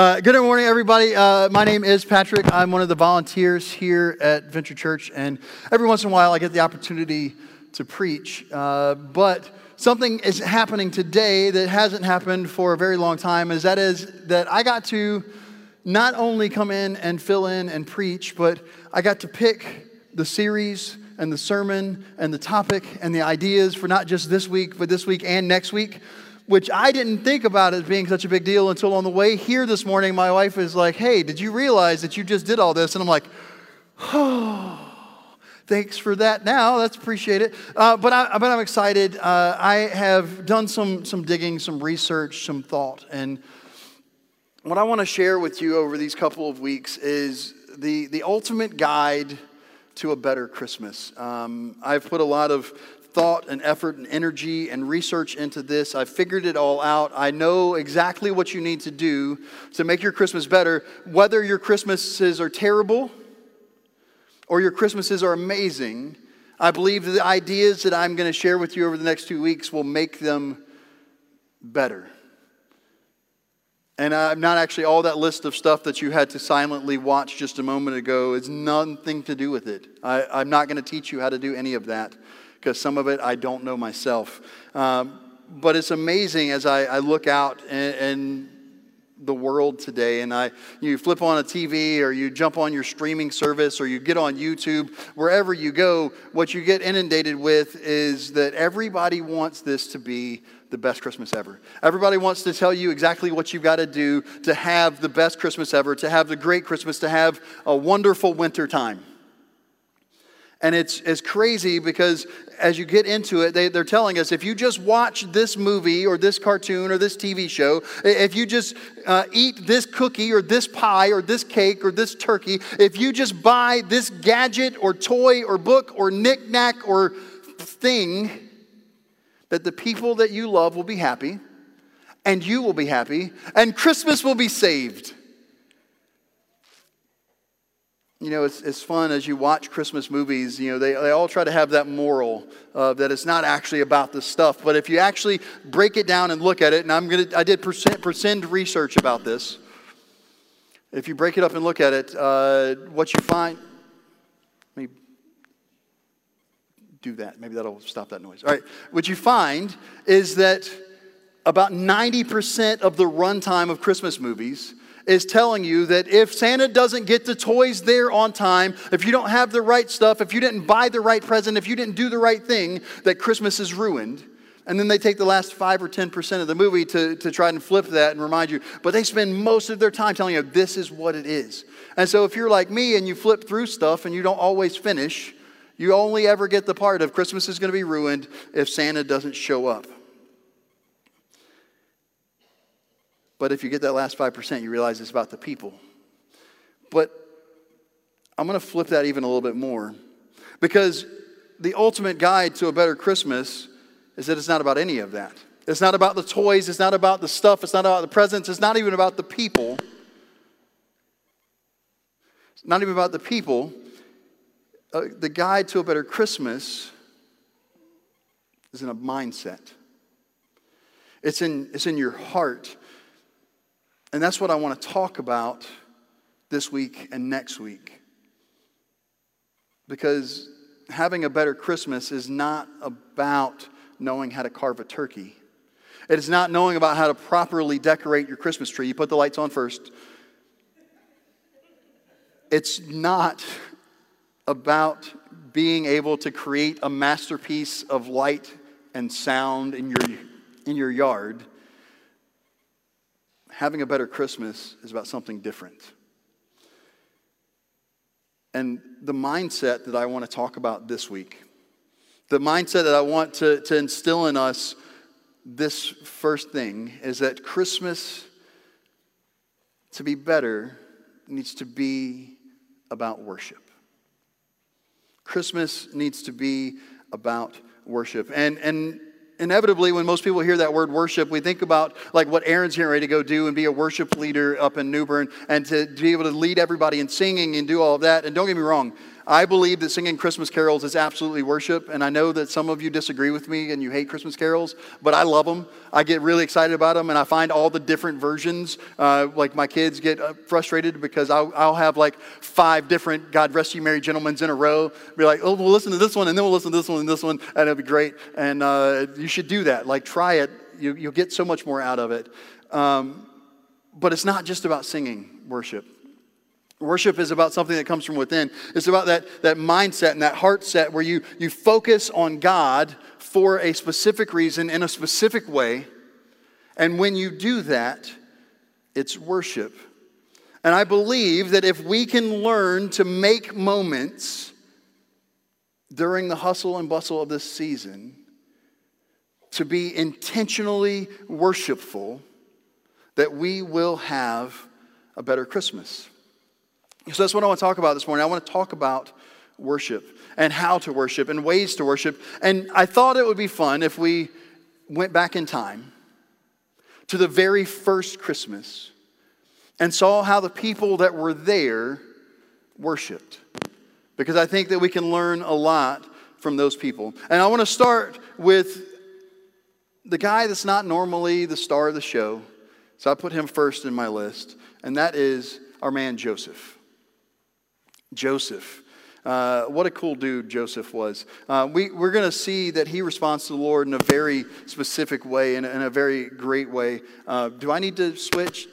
Uh, good morning, everybody. Uh, my name is Patrick. I'm one of the volunteers here at Venture Church, and every once in a while I get the opportunity to preach. Uh, but something is happening today that hasn't happened for a very long time, is that is that I got to not only come in and fill in and preach, but I got to pick the series and the sermon and the topic and the ideas for not just this week, but this week and next week which I didn't think about as being such a big deal until on the way here this morning, my wife is like, Hey, did you realize that you just did all this? And I'm like, Oh, thanks for that now. That's appreciate it. Uh, but, I, but I'm excited. Uh, I have done some, some digging, some research, some thought. And what I want to share with you over these couple of weeks is the, the ultimate guide to a better Christmas. Um, I've put a lot of thought and effort and energy and research into this. I've figured it all out. I know exactly what you need to do to make your Christmas better, whether your Christmases are terrible or your Christmases are amazing. I believe the ideas that I'm going to share with you over the next two weeks will make them better. And I'm not actually all that list of stuff that you had to silently watch just a moment ago is nothing to do with it. I, am not going to teach you how to do any of that because some of it I don't know myself. Um, but it's amazing as I, I look out and, and the world today and I you flip on a TV or you jump on your streaming service or you get on YouTube wherever you go what you get inundated with is that everybody wants this to be the best Christmas ever. Everybody wants to tell you exactly what you've got to do to have the best Christmas ever, to have the great Christmas, to have a wonderful winter time. And it's, it's crazy because as you get into it, they, they're telling us if you just watch this movie or this cartoon or this TV show, if you just uh, eat this cookie or this pie or this cake or this turkey, if you just buy this gadget or toy or book or knickknack or thing, that the people that you love will be happy and you will be happy and Christmas will be saved. You know, it's, it's fun as you watch Christmas movies, you know, they, they all try to have that moral uh, that it's not actually about the stuff. But if you actually break it down and look at it, and I'm gonna, I did percent, percent research about this. If you break it up and look at it, uh, what you find, let me do that. Maybe that'll stop that noise. All right. What you find is that about 90% of the runtime of Christmas movies is telling you that if Santa doesn't get the toys there on time, if you don't have the right stuff, if you didn't buy the right present, if you didn't do the right thing, that Christmas is ruined. And then they take the last 5 or 10% of the movie to, to try and flip that and remind you. But they spend most of their time telling you this is what it is. And so if you're like me and you flip through stuff and you don't always finish, you only ever get the part of Christmas is going to be ruined if Santa doesn't show up. But if you get that last 5%, you realize it's about the people. But I'm going to flip that even a little bit more because the ultimate guide to a better Christmas is that it's not about any of that. It's not about the toys, it's not about the stuff, it's not about the presents, it's not even about the people. It's not even about the people. Uh, the guide to a better Christmas is in a mindset. It's in, it's in your heart. And that's what I want to talk about this week and next week. Because having a better Christmas is not about knowing how to carve a turkey. It is not knowing about how to properly decorate your Christmas tree. You put the lights on first. It's not about being able to create a masterpiece of light and sound in your, in your yard having a better Christmas is about something different. And the mindset that I want to talk about this week, the mindset that I want to, to instill in us this first thing is that Christmas, to be better, needs to be about worship. Christmas needs to be about worship. And, and inevitably, when most people hear that word worship, we think about like what Aaron's getting ready to go do and be a worship leader up in New Bern and to, to be able to lead everybody in singing and do all of that. And don't get me wrong, I believe that singing Christmas carols is absolutely worship, and I know that some of you disagree with me and you hate Christmas carols, but I love them. I get really excited about them, and I find all the different versions. Uh, like my kids get uh, frustrated because I'll, I'll, have like five different God rest you merry gentlemen's in a row. Be like, oh, we'll listen to this one, and then we'll listen to this one and this one, and it'll be great. And uh, you should do that. Like, try it. You, will get so much more out of it. Um, but it's not just about singing worship. Worship is about something that comes from within. It's about that, that mindset and that heart set where you, you focus on God for a specific reason in a specific way. And when you do that, it's worship. And I believe that if we can learn to make moments during the hustle and bustle of this season to be intentionally worshipful, that we will have a better Christmas. So that's what I want to talk about this morning. I want to talk about worship and how to worship and ways to worship. And I thought it would be fun if we went back in time to the very first Christmas and saw how the people that were there worshiped. Because I think that we can learn a lot from those people. And I want to start with the guy that's not normally the star of the show. So I put him first in my list, and that is our man Joseph. Joseph. Uh, what a cool dude Joseph was. Uh, we, we're going to see that he responds to the Lord in a very specific way, in, in a very great way. Uh, do I need to switch?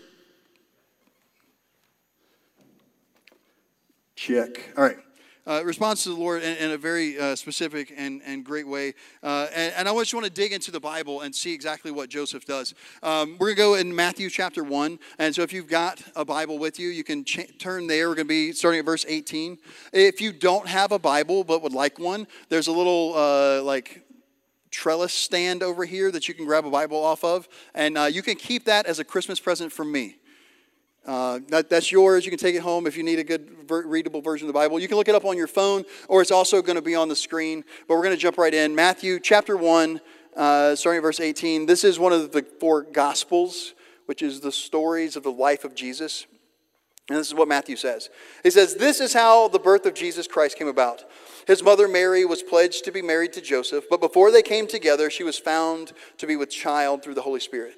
Check. All right uh, responds to the Lord in, in a very uh, specific and, and great way. Uh, and, and, I just want to dig into the Bible and see exactly what Joseph does. Um, we're going to go in Matthew chapter 1. And so if you've got a Bible with you, you can ch- turn there. We're going to be starting at verse 18. If you don't have a Bible but would like one, there's a little uh, like trellis stand over here that you can grab a Bible off of. And uh, you can keep that as a Christmas present from me. Uh, that, that's yours. You can take it home if you need a good ver- readable version of the Bible. You can look it up on your phone, or it's also going to be on the screen. But we're going to jump right in. Matthew chapter 1, uh, starting at verse 18. This is one of the four Gospels, which is the stories of the life of Jesus. And this is what Matthew says. He says, This is how the birth of Jesus Christ came about. His mother Mary was pledged to be married to Joseph, but before they came together, she was found to be with child through the Holy Spirit.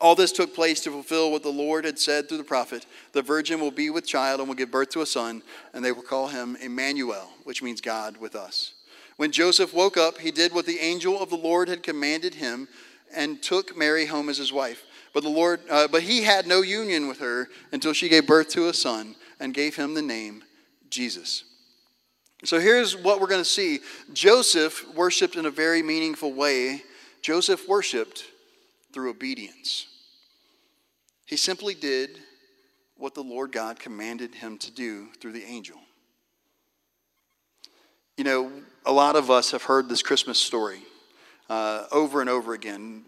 All this took place to fulfill what the Lord had said through the prophet The virgin will be with child and will give birth to a son, and they will call him Emmanuel, which means God with us. When Joseph woke up, he did what the angel of the Lord had commanded him and took Mary home as his wife. But the Lord, uh, but he had no union with her until she gave birth to a son and gave him the name Jesus. So here's what we're going to see. Joseph worshiped in a very meaningful way. Joseph worshiped through obedience. He simply did what the Lord God commanded him to do through the angel. You know, a lot of us have heard this Christmas story uh, over and over again.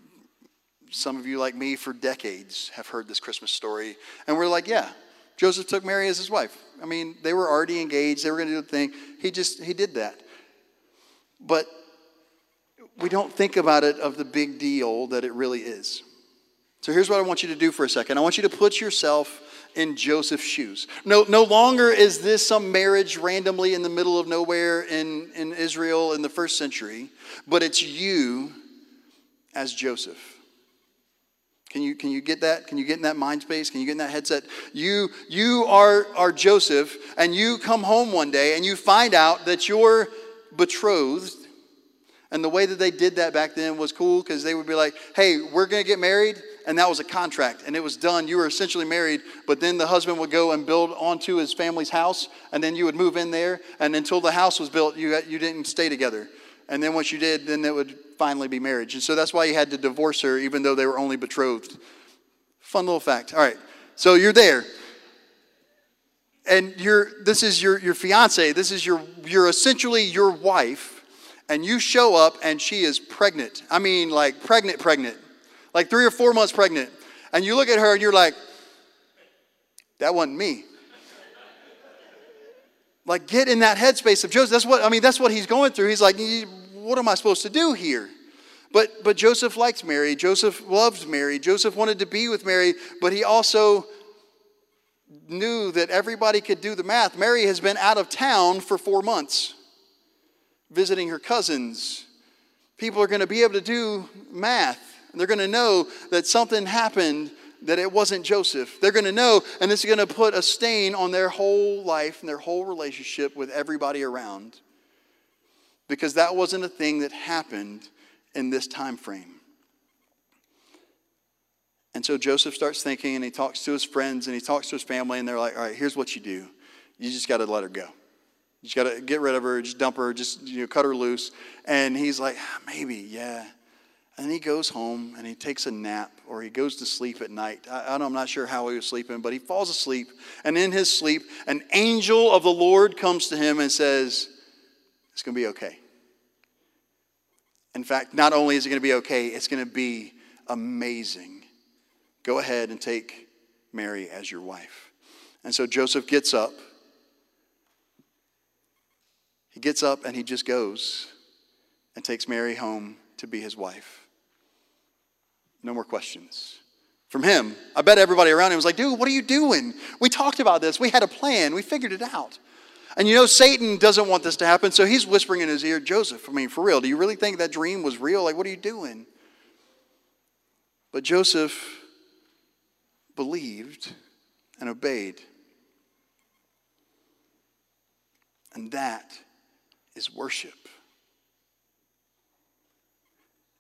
Some of you, like me, for decades have heard this Christmas story. And we're like, yeah, Joseph took Mary as his wife. I mean, they were already engaged, they were going to do the thing. He just, he did that. But we don't think about it of the big deal that it really is. So here's what I want you to do for a second. I want you to put yourself in Joseph's shoes. No, no longer is this some marriage randomly in the middle of nowhere in, in Israel in the first century, but it's you as Joseph. Can you, can you get that? Can you get in that mind space? Can you get in that headset? You, you are, are Joseph, and you come home one day and you find out that your betrothed and the way that they did that back then was cool because they would be like, hey, we're going to get married. And that was a contract and it was done. You were essentially married, but then the husband would go and build onto his family's house, and then you would move in there. And until the house was built, you, you didn't stay together. And then once you did, then it would finally be marriage. And so that's why he had to divorce her, even though they were only betrothed. Fun little fact. All right. So you're there. And you're, this is your, your fiance. This is your, you're essentially your wife and you show up and she is pregnant. I mean, like pregnant, pregnant, like three or four months pregnant. And you look at her and you're like, that wasn't me. like, get in that headspace of Joseph. That's what, I mean, that's what he's going through. He's like, what am I supposed to do here? But, but Joseph likes Mary. Joseph loves Mary. Joseph wanted to be with Mary, but he also knew that everybody could do the math. Mary has been out of town for four months, visiting her cousins. People are going to be able to do math. They're going to know that something happened, that it wasn't Joseph. They're going to know, and this is going to put a stain on their whole life and their whole relationship with everybody around. Because that wasn't a thing that happened in this time frame. And so Joseph starts thinking and he talks to his friends and he talks to his family, and they're like, all right, here's what you do. You just got to let her go. You got to get rid of her, just dump her, just you know, cut her loose. And he's like, ah, maybe, yeah. And he goes home and he takes a nap or he goes to sleep at night. I am not sure how he was sleeping, but he falls asleep. And in his sleep, an angel of the Lord comes to him and says, It's going to be okay. In fact, not only is it going to be okay, it's going to be amazing. Go ahead and take Mary as your wife. And so Joseph gets up. He gets up and he just goes and takes Mary home to be his wife. No more questions. From him, I bet everybody around him was like, dude, what are you doing? We talked about this. We had a plan. We figured it out. And you know, Satan doesn't want this to happen, so he's whispering in his ear, Joseph, I mean, for real, do you really think that dream was real? Like, what are you doing? But Joseph believed and obeyed. And that is worship.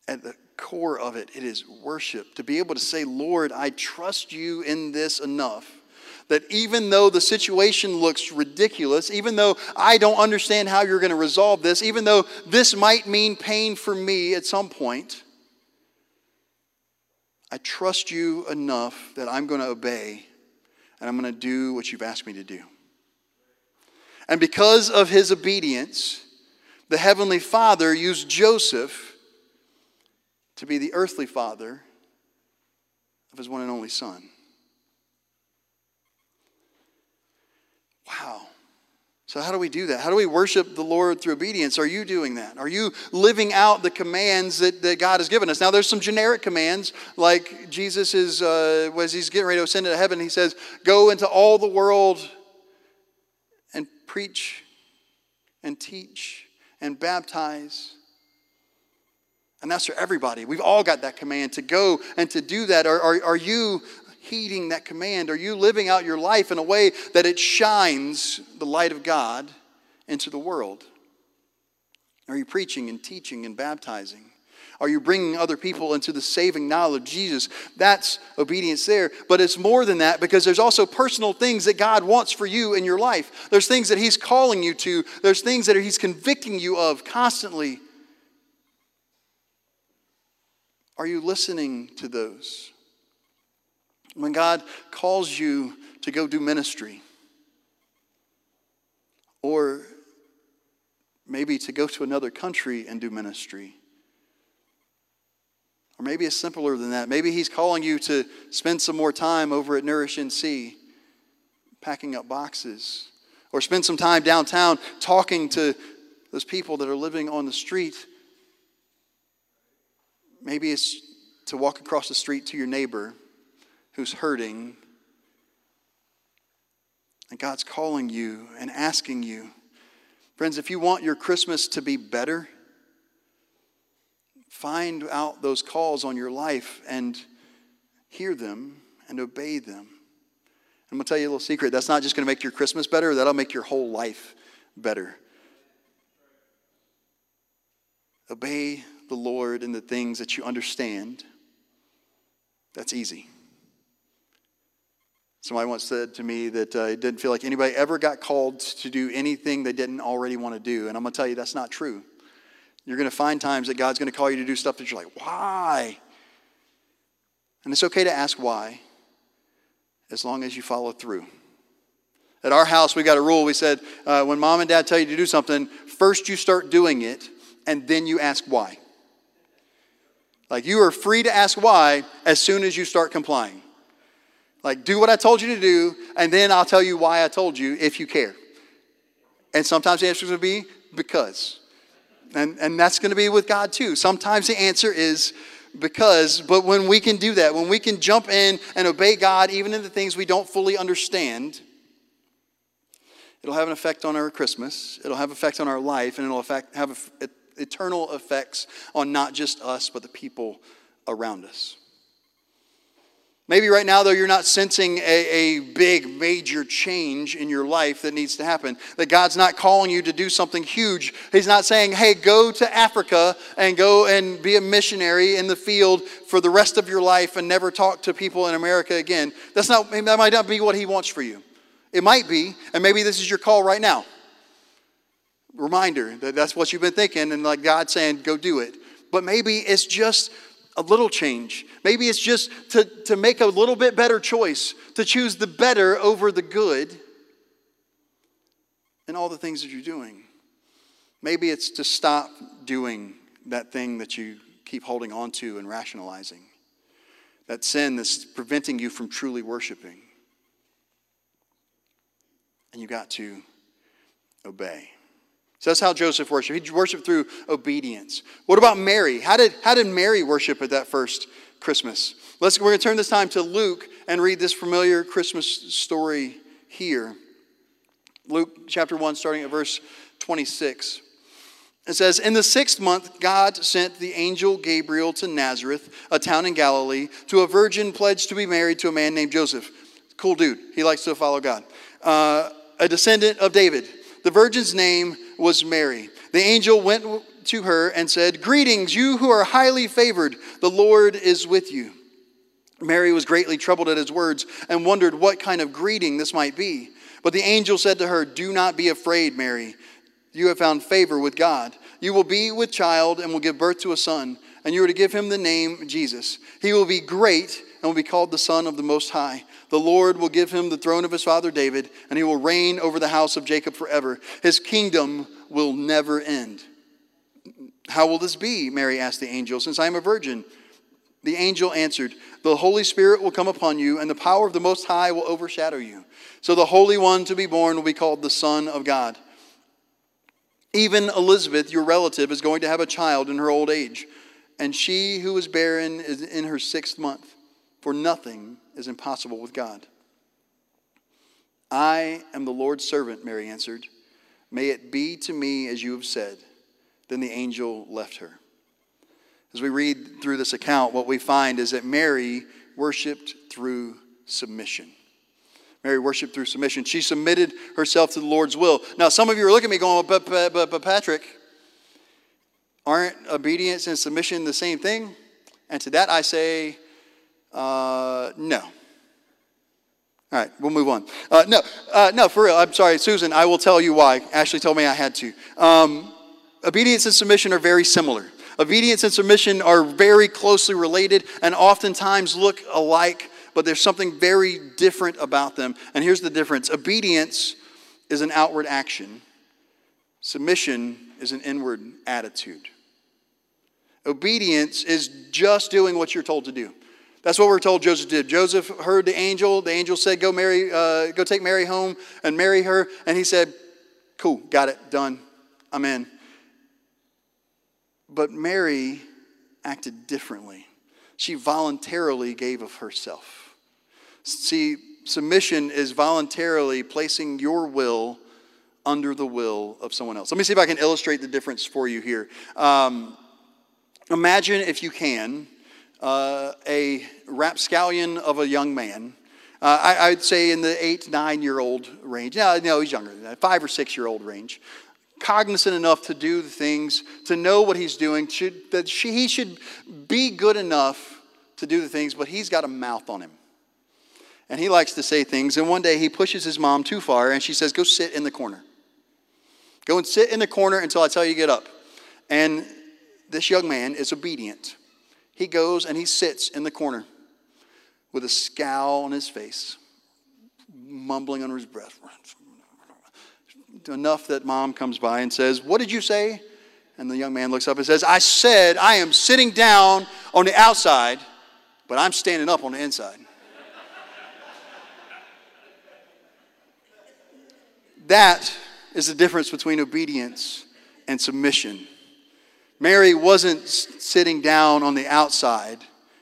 At the core of it, it is worship. To be able to say, Lord, I trust you in this enough that even though the situation looks ridiculous, even though I don't understand how you're going to resolve this, even though this might mean pain for me at some point, I trust you enough that I'm going to obey and I'm going to do what you've asked me to do. And because of his obedience, the Heavenly Father used Joseph to be the earthly father of his one and only son. Wow. So, how do we do that? How do we worship the Lord through obedience? Are you doing that? Are you living out the commands that, that God has given us? Now, there's some generic commands, like Jesus is, uh, as he's getting ready to ascend into heaven, he says, Go into all the world and preach and teach and baptize. And that's for everybody. We've all got that command to go and to do that. Are, are, are you heeding that command? Are you living out your life in a way that it shines the light of God into the world? Are you preaching and teaching and baptizing? Are you bringing other people into the saving knowledge of Jesus? That's obedience there. But it's more than that because there's also personal things that God wants for you in your life. There's things that He's calling you to, there's things that He's convicting you of constantly. Are you listening to those? When God calls you to go do ministry, or maybe to go to another country and do ministry. Or maybe it's simpler than that. Maybe He's calling you to spend some more time over at Nourish NC, packing up boxes. Or spend some time downtown talking to those people that are living on the street. Maybe it's to walk across the street to your neighbor who's hurting. And God's calling you and asking you. Friends, if you want your Christmas to be better, find out those calls on your life and hear them and obey them. I'm going to tell you a little secret. That's not just going to make your Christmas better, that'll make your whole life better. Obey the Lord in the things that you understand. That's easy. Somebody once said to me that uh, it didn't feel like anybody ever got called to do anything they didn't already want to do. And I'm going to tell you that's not true. You're going to find times that God's going to call you to do stuff that you're like, why? And it's okay to ask why, as long as you follow through. At our house, we got a rule. We said, uh, when mom and dad tell you to do something, first you start doing it, and then you ask why. Like you are free to ask why as soon as you start complying. Like, do what I told you to do, and then I'll tell you why I told you if you care. And sometimes the answer is going to be because. And, and that's going to be with God too. Sometimes the answer is because, but when we can do that, when we can jump in and obey God, even in the things we don't fully understand, it'll have an effect on our Christmas, it'll have effect on our life, and it'll affect, have eternal effects on not just us, but the people around us. Maybe right now, though, you're not sensing a, a, big, major change in your life that needs to happen. That God's not calling you to do something huge. He's not saying, hey, go to Africa and go and be a missionary in the field for the rest of your life and never talk to people in America again. That's not, that might not be what He wants for you. It might be, and maybe this is your call right now. Reminder that that's what you've been thinking, and like God saying, go do it. But maybe it's just a little change. Maybe it's just to, to make a little bit better choice, to choose the better over the good in all the things that you're doing. Maybe it's to stop doing that thing that you keep holding on to and rationalizing, that sin that's preventing you from truly worshiping. And you got to obey. So that's how Joseph worshiped. He worshiped through obedience. What about Mary? How did, how did Mary worship at that first Christmas? Let's, we're going to turn this time to Luke and read this familiar Christmas story here. Luke chapter 1, starting at verse 26. It says, In the sixth month, God sent the angel Gabriel to Nazareth, a town in Galilee, to a virgin pledged to be married to a man named Joseph. Cool dude. He likes to follow God. Uh, a descendant of David. The virgin's name was Mary. The angel went to her and said, Greetings, you who are highly favored, the Lord is with you. Mary was greatly troubled at his words and wondered what kind of greeting this might be. But the angel said to her, Do not be afraid, Mary. You have found favor with God. You will be with child and will give birth to a son, and you are to give him the name Jesus. He will be great and will be called the Son of the Most High. The Lord will give him the throne of his father David, and he will reign over the house of Jacob forever. His kingdom will never end. How will this be? Mary asked the angel, since I am a virgin. The angel answered, The Holy Spirit will come upon you, and the power of the Most High will overshadow you. So the Holy One to be born will be called the Son of God. Even Elizabeth, your relative, is going to have a child in her old age, and she who is barren is in her sixth month, for nothing is impossible with God. I am the Lord's servant, Mary answered. May it be to me as you have said. Then the angel left her. As we read through this account, what we find is that Mary worshiped through submission. Mary worshiped through submission. She submitted herself to the Lord's will. Now, some of you are looking at me going, but, but, but, but Patrick, aren't obedience and submission the same thing? And to that I say, uh, no. All right, we'll move on. Uh, no, uh, no, for real. I'm sorry, Susan. I will tell you why. Ashley told me I had to. Um, obedience and submission are very similar. Obedience and submission are very closely related and oftentimes look alike, but there's something very different about them. And here's the difference obedience is an outward action, submission is an inward attitude. Obedience is just doing what you're told to do. That's what we're told Joseph did. Joseph heard the angel. The angel said, "Go marry, uh, go take Mary home and marry her." And he said, "Cool, got it, done. I'm in." But Mary acted differently. She voluntarily gave of herself. See, submission is voluntarily placing your will under the will of someone else. Let me see if I can illustrate the difference for you here. Um, imagine, if you can, uh, a rapscallion of a young man. Uh, I, would say in the eight, nine year old range. No, no, he's younger than that, five or six year old range. Cognizant enough to do the things, to know what he's doing, should, that she, he should be good enough to do the things, but he's got a mouth on him. And he likes to say things. And one day he pushes his mom too far, and she says, Go sit in the corner. Go and sit in the corner until I tell you to get up. And this young man is obedient he goes and he sits in the corner with a scowl on his face, mumbling under his breath. Enough that mom comes by and says, What did you say? And the young man looks up and says, I said, I am sitting down on the outside, but I'm standing up on the inside. that is the difference between obedience and submission. Mary wasn't sitting down on the outside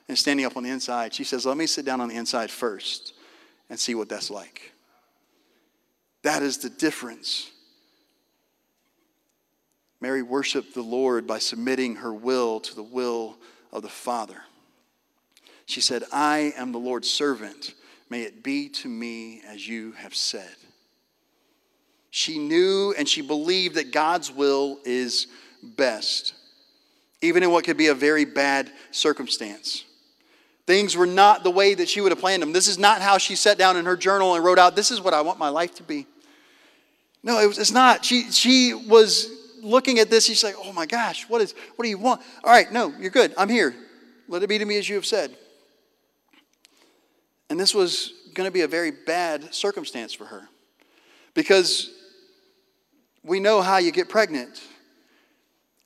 and standing up on the inside. She says, Let me sit down on the inside first and see what that's like. That is the difference. Mary worshiped the Lord by submitting her will to the will of the Father. She said, I am the Lord's servant. May it be to me as you have said. She knew and she believed that God's will is best, even in what could be a very bad circumstance. Things were not the way that she would have planned them. This is not how she sat down in her journal and wrote out, This is what I want my life to be. No, it was, it's not. She, she was looking at this. She's like, Oh my gosh, what, is, what do you want? All right, no, you're good. I'm here. Let it be to me as you have said. And this was going to be a very bad circumstance for her because we know how you get pregnant.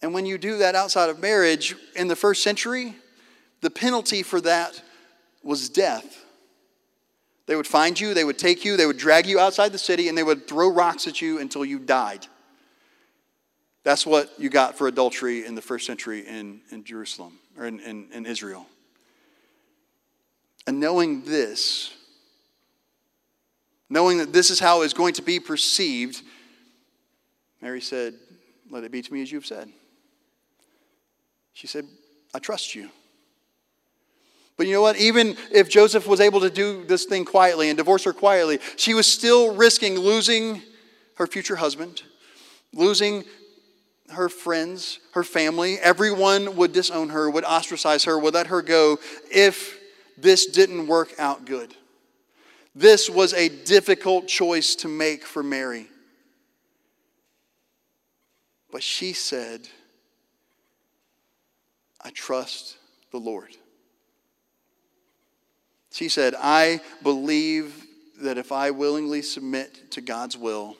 And when you do that outside of marriage in the first century, the penalty for that was death. They would find you, they would take you, they would drag you outside the city, and they would throw rocks at you until you died. That's what you got for adultery in the first century in, in Jerusalem or in, in, in Israel. And knowing this, knowing that this is how it's going to be perceived, Mary said, Let it be to me as you've said. She said, I trust you. But you know what? Even if Joseph was able to do this thing quietly and divorce her quietly, she was still risking losing her future husband, losing her friends, her family. Everyone would disown her, would ostracize her, would let her go if this didn't work out good. This was a difficult choice to make for Mary. But she said, I trust the Lord. She said, I believe that if I willingly submit to God's will,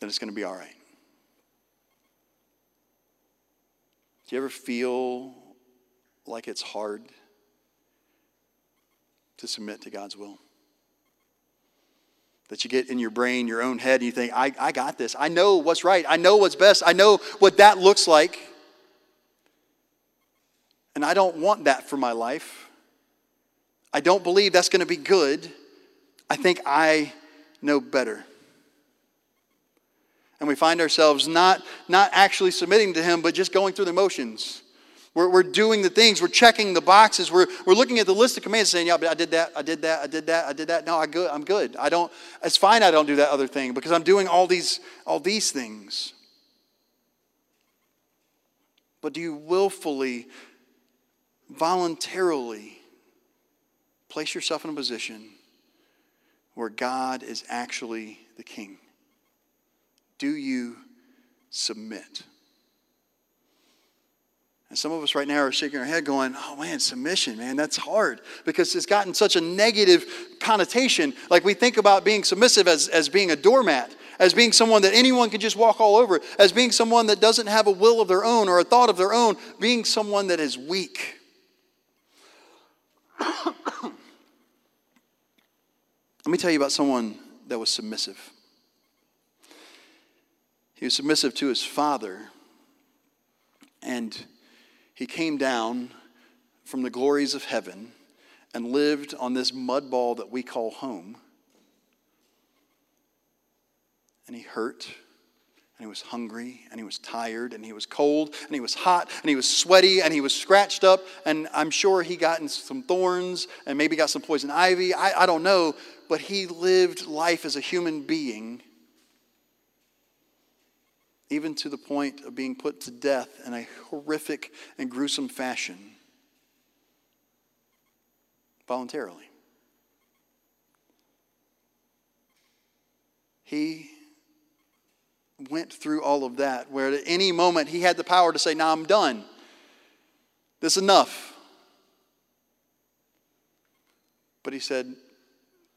then it's going to be all right. Do you ever feel like it's hard to submit to God's will? that you get in your brain, your own head, and you think, I, I got this. I know what's right. I know what's best. I know what that looks like. And I don't want that for my life. I don't believe that's going to be good. I think I know better. And we find ourselves not, not actually submitting to Him, but just going through the motions. We're, we're doing the things, we're checking the boxes, we're, we're looking at the list of commands saying, Yeah, but I did that, I did that, I did that, I did that. No, I good, I'm good. I don't, it's fine I don't do that other thing because I'm doing all these, all these things. But do you willfully, voluntarily place yourself in a position where God is actually the king? Do you submit? And some of us right now are shaking our head going, oh man, submission, man, that's hard because it's gotten such a negative connotation. Like we think about being submissive as, as being a doormat, as being someone that anyone can just walk all over, as being someone that doesn't have a will of their own or a thought of their own, being someone that is weak. Let me tell you about someone that was submissive. He was submissive to his father and he came down from the glories of heaven and lived on this mud ball that we call home. And he hurt, and he was hungry, and he was tired, and he was cold, and he was hot, and he was sweaty, and he was scratched up, and I'm sure he got in some thorns and maybe got some poison ivy. I, I don't know, but he lived life as a human being even to the point of being put to death in a horrific and gruesome fashion voluntarily. He went through all of that, where at any moment he had the power to say, Now I'm done. This is enough. But he said,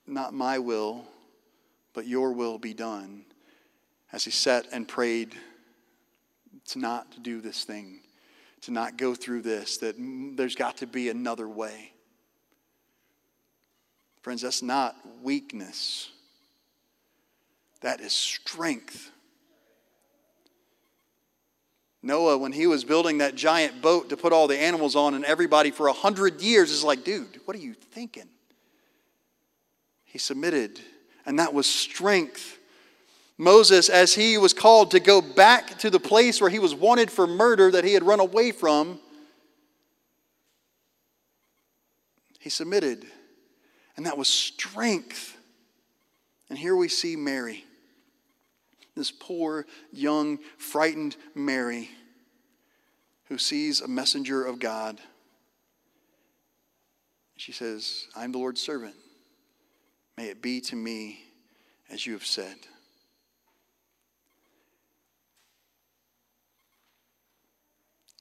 Not my will, but your will be done as he sat and prayed to not do this thing, to not go through this, that there's got to be another way. Friends, that's not weakness, that is strength. Noah, when he was building that giant boat to put all the animals on and everybody for a hundred years, is like, dude, what are you thinking? He submitted, and that was strength. Moses, as he was called to go back to the place where he was wanted for murder that he had run away from, he submitted, and that was strength. And here we see Mary this poor, young, frightened Mary who sees a messenger of God. She says, I'm the Lord's servant. May it be to me as you have said.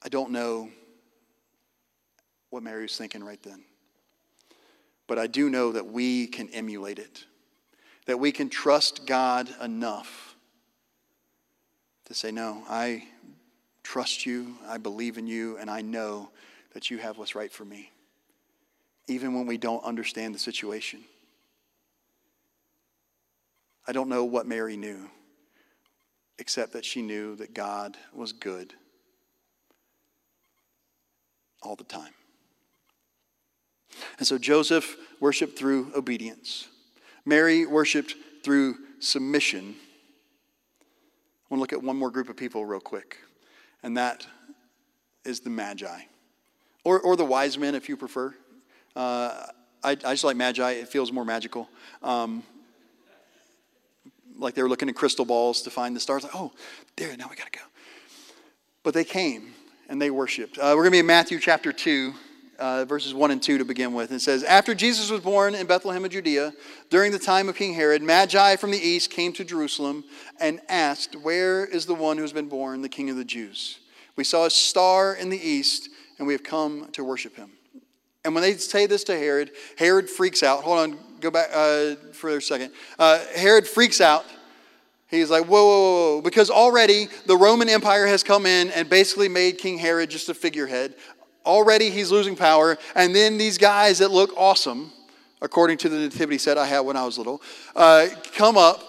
I don't know what Mary was thinking right then, but I do know that we can emulate it, that we can trust God enough to say, No, I trust you, I believe in you, and I know that you have what's right for me, even when we don't understand the situation. I don't know what Mary knew, except that she knew that God was good all the time. And so Joseph worshiped through obedience. Mary worshiped through submission I want to look at one more group of people real quick, and that is the Magi, or, or the wise men if you prefer. Uh, I, I, just like Magi, it feels more magical. Um, like they were looking in crystal balls to find the stars. Like, oh, there, now we got to go. But they came and they worshiped. Uh, we're going to be in Matthew chapter 2 uh, verses 1 and 2 to begin with. It says, After Jesus was born in Bethlehem of Judea, during the time of King Herod, Magi from the east came to Jerusalem and asked, Where is the one who has been born, the King of the Jews? We saw a star in the east, and we have come to worship him. And when they say this to Herod, Herod freaks out. Hold on, go back uh, for a second. Uh, Herod freaks out. He's like, whoa, whoa, whoa, because already the Roman Empire has come in and basically made King Herod just a figurehead. Already he's losing power. And then these guys that look awesome, according to the nativity set I had when I was little, uh, come up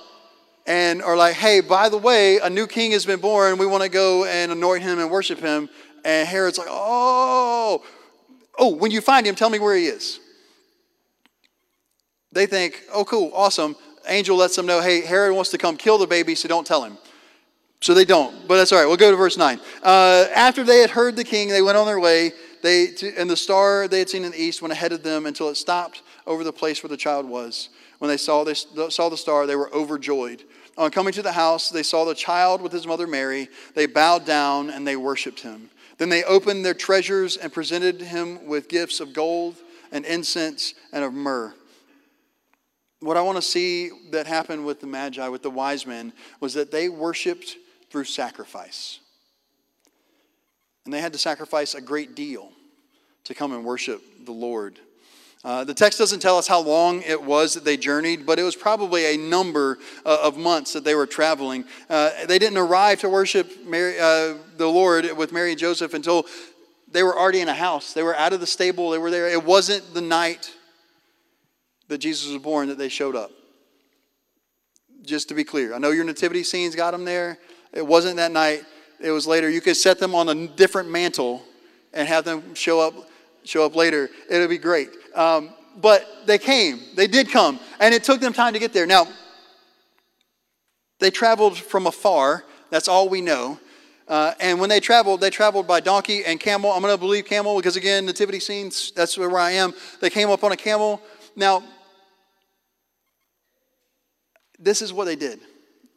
and are like, hey, by the way, a new king has been born. We want to go and anoint him and worship him. And Herod's like, oh, oh, when you find him, tell me where he is. They think, oh, cool, awesome. Angel lets them know, hey, Herod wants to come kill the baby, so don't tell him. So they don't, but that's all right. We'll go to verse 9. Uh, after they had heard the king, they went on their way. They, and the star they had seen in the east went ahead of them until it stopped over the place where the child was. When they saw, they saw the star, they were overjoyed. On coming to the house, they saw the child with his mother Mary. They bowed down and they worshiped him. Then they opened their treasures and presented him with gifts of gold and incense and of myrrh. What I want to see that happened with the Magi, with the wise men, was that they worshiped through sacrifice. And they had to sacrifice a great deal to come and worship the Lord. Uh, the text doesn't tell us how long it was that they journeyed, but it was probably a number uh, of months that they were traveling. Uh, they didn't arrive to worship Mary, uh, the Lord with Mary and Joseph until they were already in a house. They were out of the stable, they were there. It wasn't the night that Jesus was born that they showed up. Just to be clear, I know your nativity scenes got them there. It wasn't that night, it was later. You could set them on a different mantel and have them show up show up later. It'll be great. Um, but they came. They did come. And it took them time to get there. Now, they traveled from afar. That's all we know. Uh, and when they traveled, they traveled by donkey and camel. I'm going to believe camel because, again, nativity scenes, that's where I am. They came up on a camel. Now, this is what they did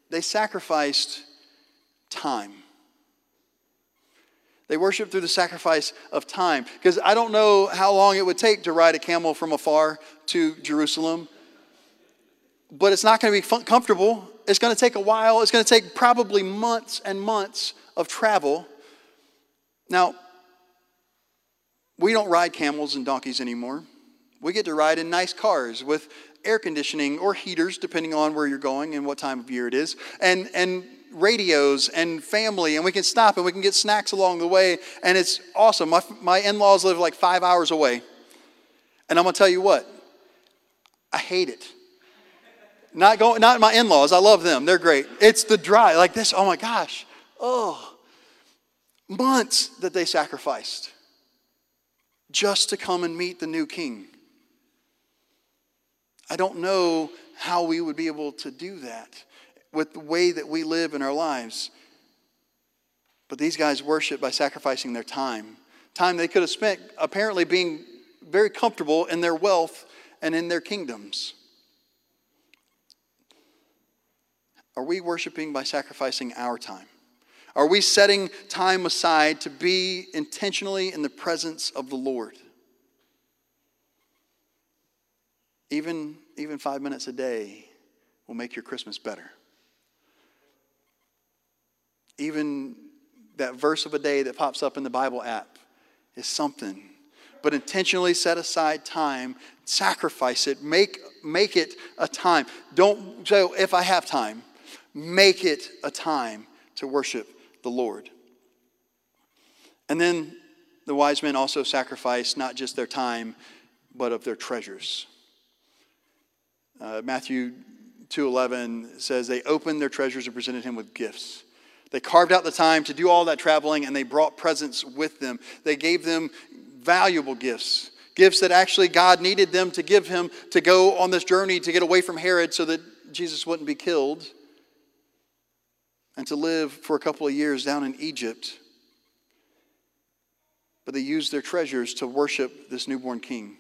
they sacrificed time. They worship through the sacrifice of time. Because I don't know how long it would take to ride a camel from afar to Jerusalem, but it's not going to be fun- comfortable. It's going to take a while. It's going to take probably months and months of travel. Now, we don't ride camels and donkeys anymore. We get to ride in nice cars with air conditioning or heaters, depending on where you're going and what time of year it is. And, and radios and family, and we can stop and we can get snacks along the way, and it's awesome. My, my in laws live like five hours away. And I'm gonna tell you what, I hate it. Not going, not my in-laws. I love them. They're great. It's the drive, like this. Oh my gosh. Oh, months that they sacrificed just to come and meet the new king. I don't know how we would be able to do that with the way that we live in our lives. But these guys worship by sacrificing their time. Time they could have spent apparently being very comfortable in their wealth and in their kingdoms. Are we worshiping by sacrificing our time? Are we setting time aside to be intentionally in the presence of the Lord? Even, even five minutes a day will make your Christmas better. Even that verse of a day that pops up in the Bible app is something. But intentionally set aside time, sacrifice it, make, make it a time. Don't say, if I have time, make it a time to worship the Lord. And then the wise men also sacrificed not just their time, but of their treasures. Uh, Matthew 2:11 says they opened their treasures and presented him with gifts. They carved out the time to do all that traveling and they brought presents with them. They gave them valuable gifts, gifts that actually God needed them to give him to go on this journey to get away from Herod so that Jesus wouldn't be killed and to live for a couple of years down in Egypt. But they used their treasures to worship this newborn king.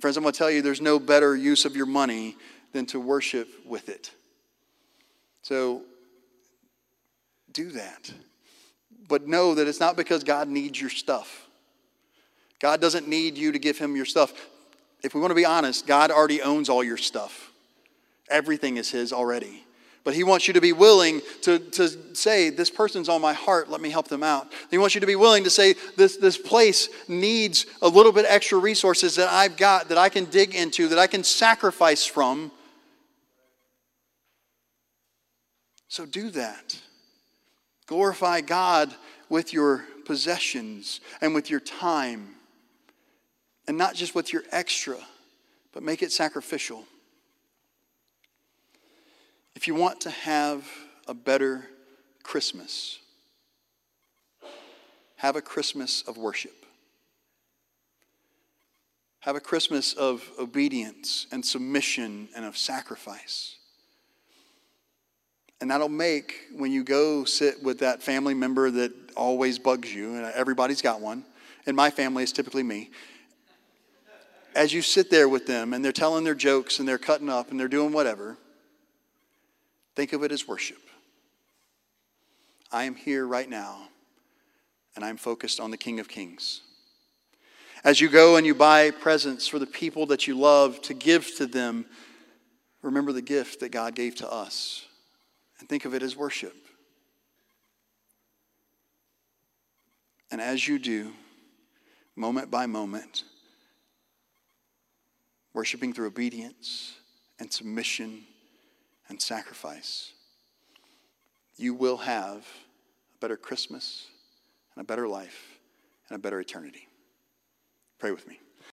Friends, I'm going to tell you there's no better use of your money than to worship with it. So do that. But know that it's not because God needs your stuff. God doesn't need you to give him your stuff. If we want to be honest, God already owns all your stuff. Everything is his already. But he wants you to be willing to, to say, This person's on my heart, let me help them out. He wants you to be willing to say, This, this place needs a little bit extra resources that I've got, that I can dig into, that I can sacrifice from. So do that. Glorify God with your possessions and with your time, and not just with your extra, but make it sacrificial. If you want to have a better Christmas, have a Christmas of worship. Have a Christmas of obedience and submission and of sacrifice. And that'll make, when you go sit with that family member that always bugs you, and everybody's got one, and my family is typically me. As you sit there with them and they're telling their jokes and they're cutting up and they're doing whatever, Think of it as worship. I am here right now, and I'm focused on the King of Kings. As you go and you buy presents for the people that you love to give to them, remember the gift that God gave to us and think of it as worship. And as you do, moment by moment, worshiping through obedience and submission and sacrifice, you will have a better Christmas and a better life and a better eternity. Pray with me.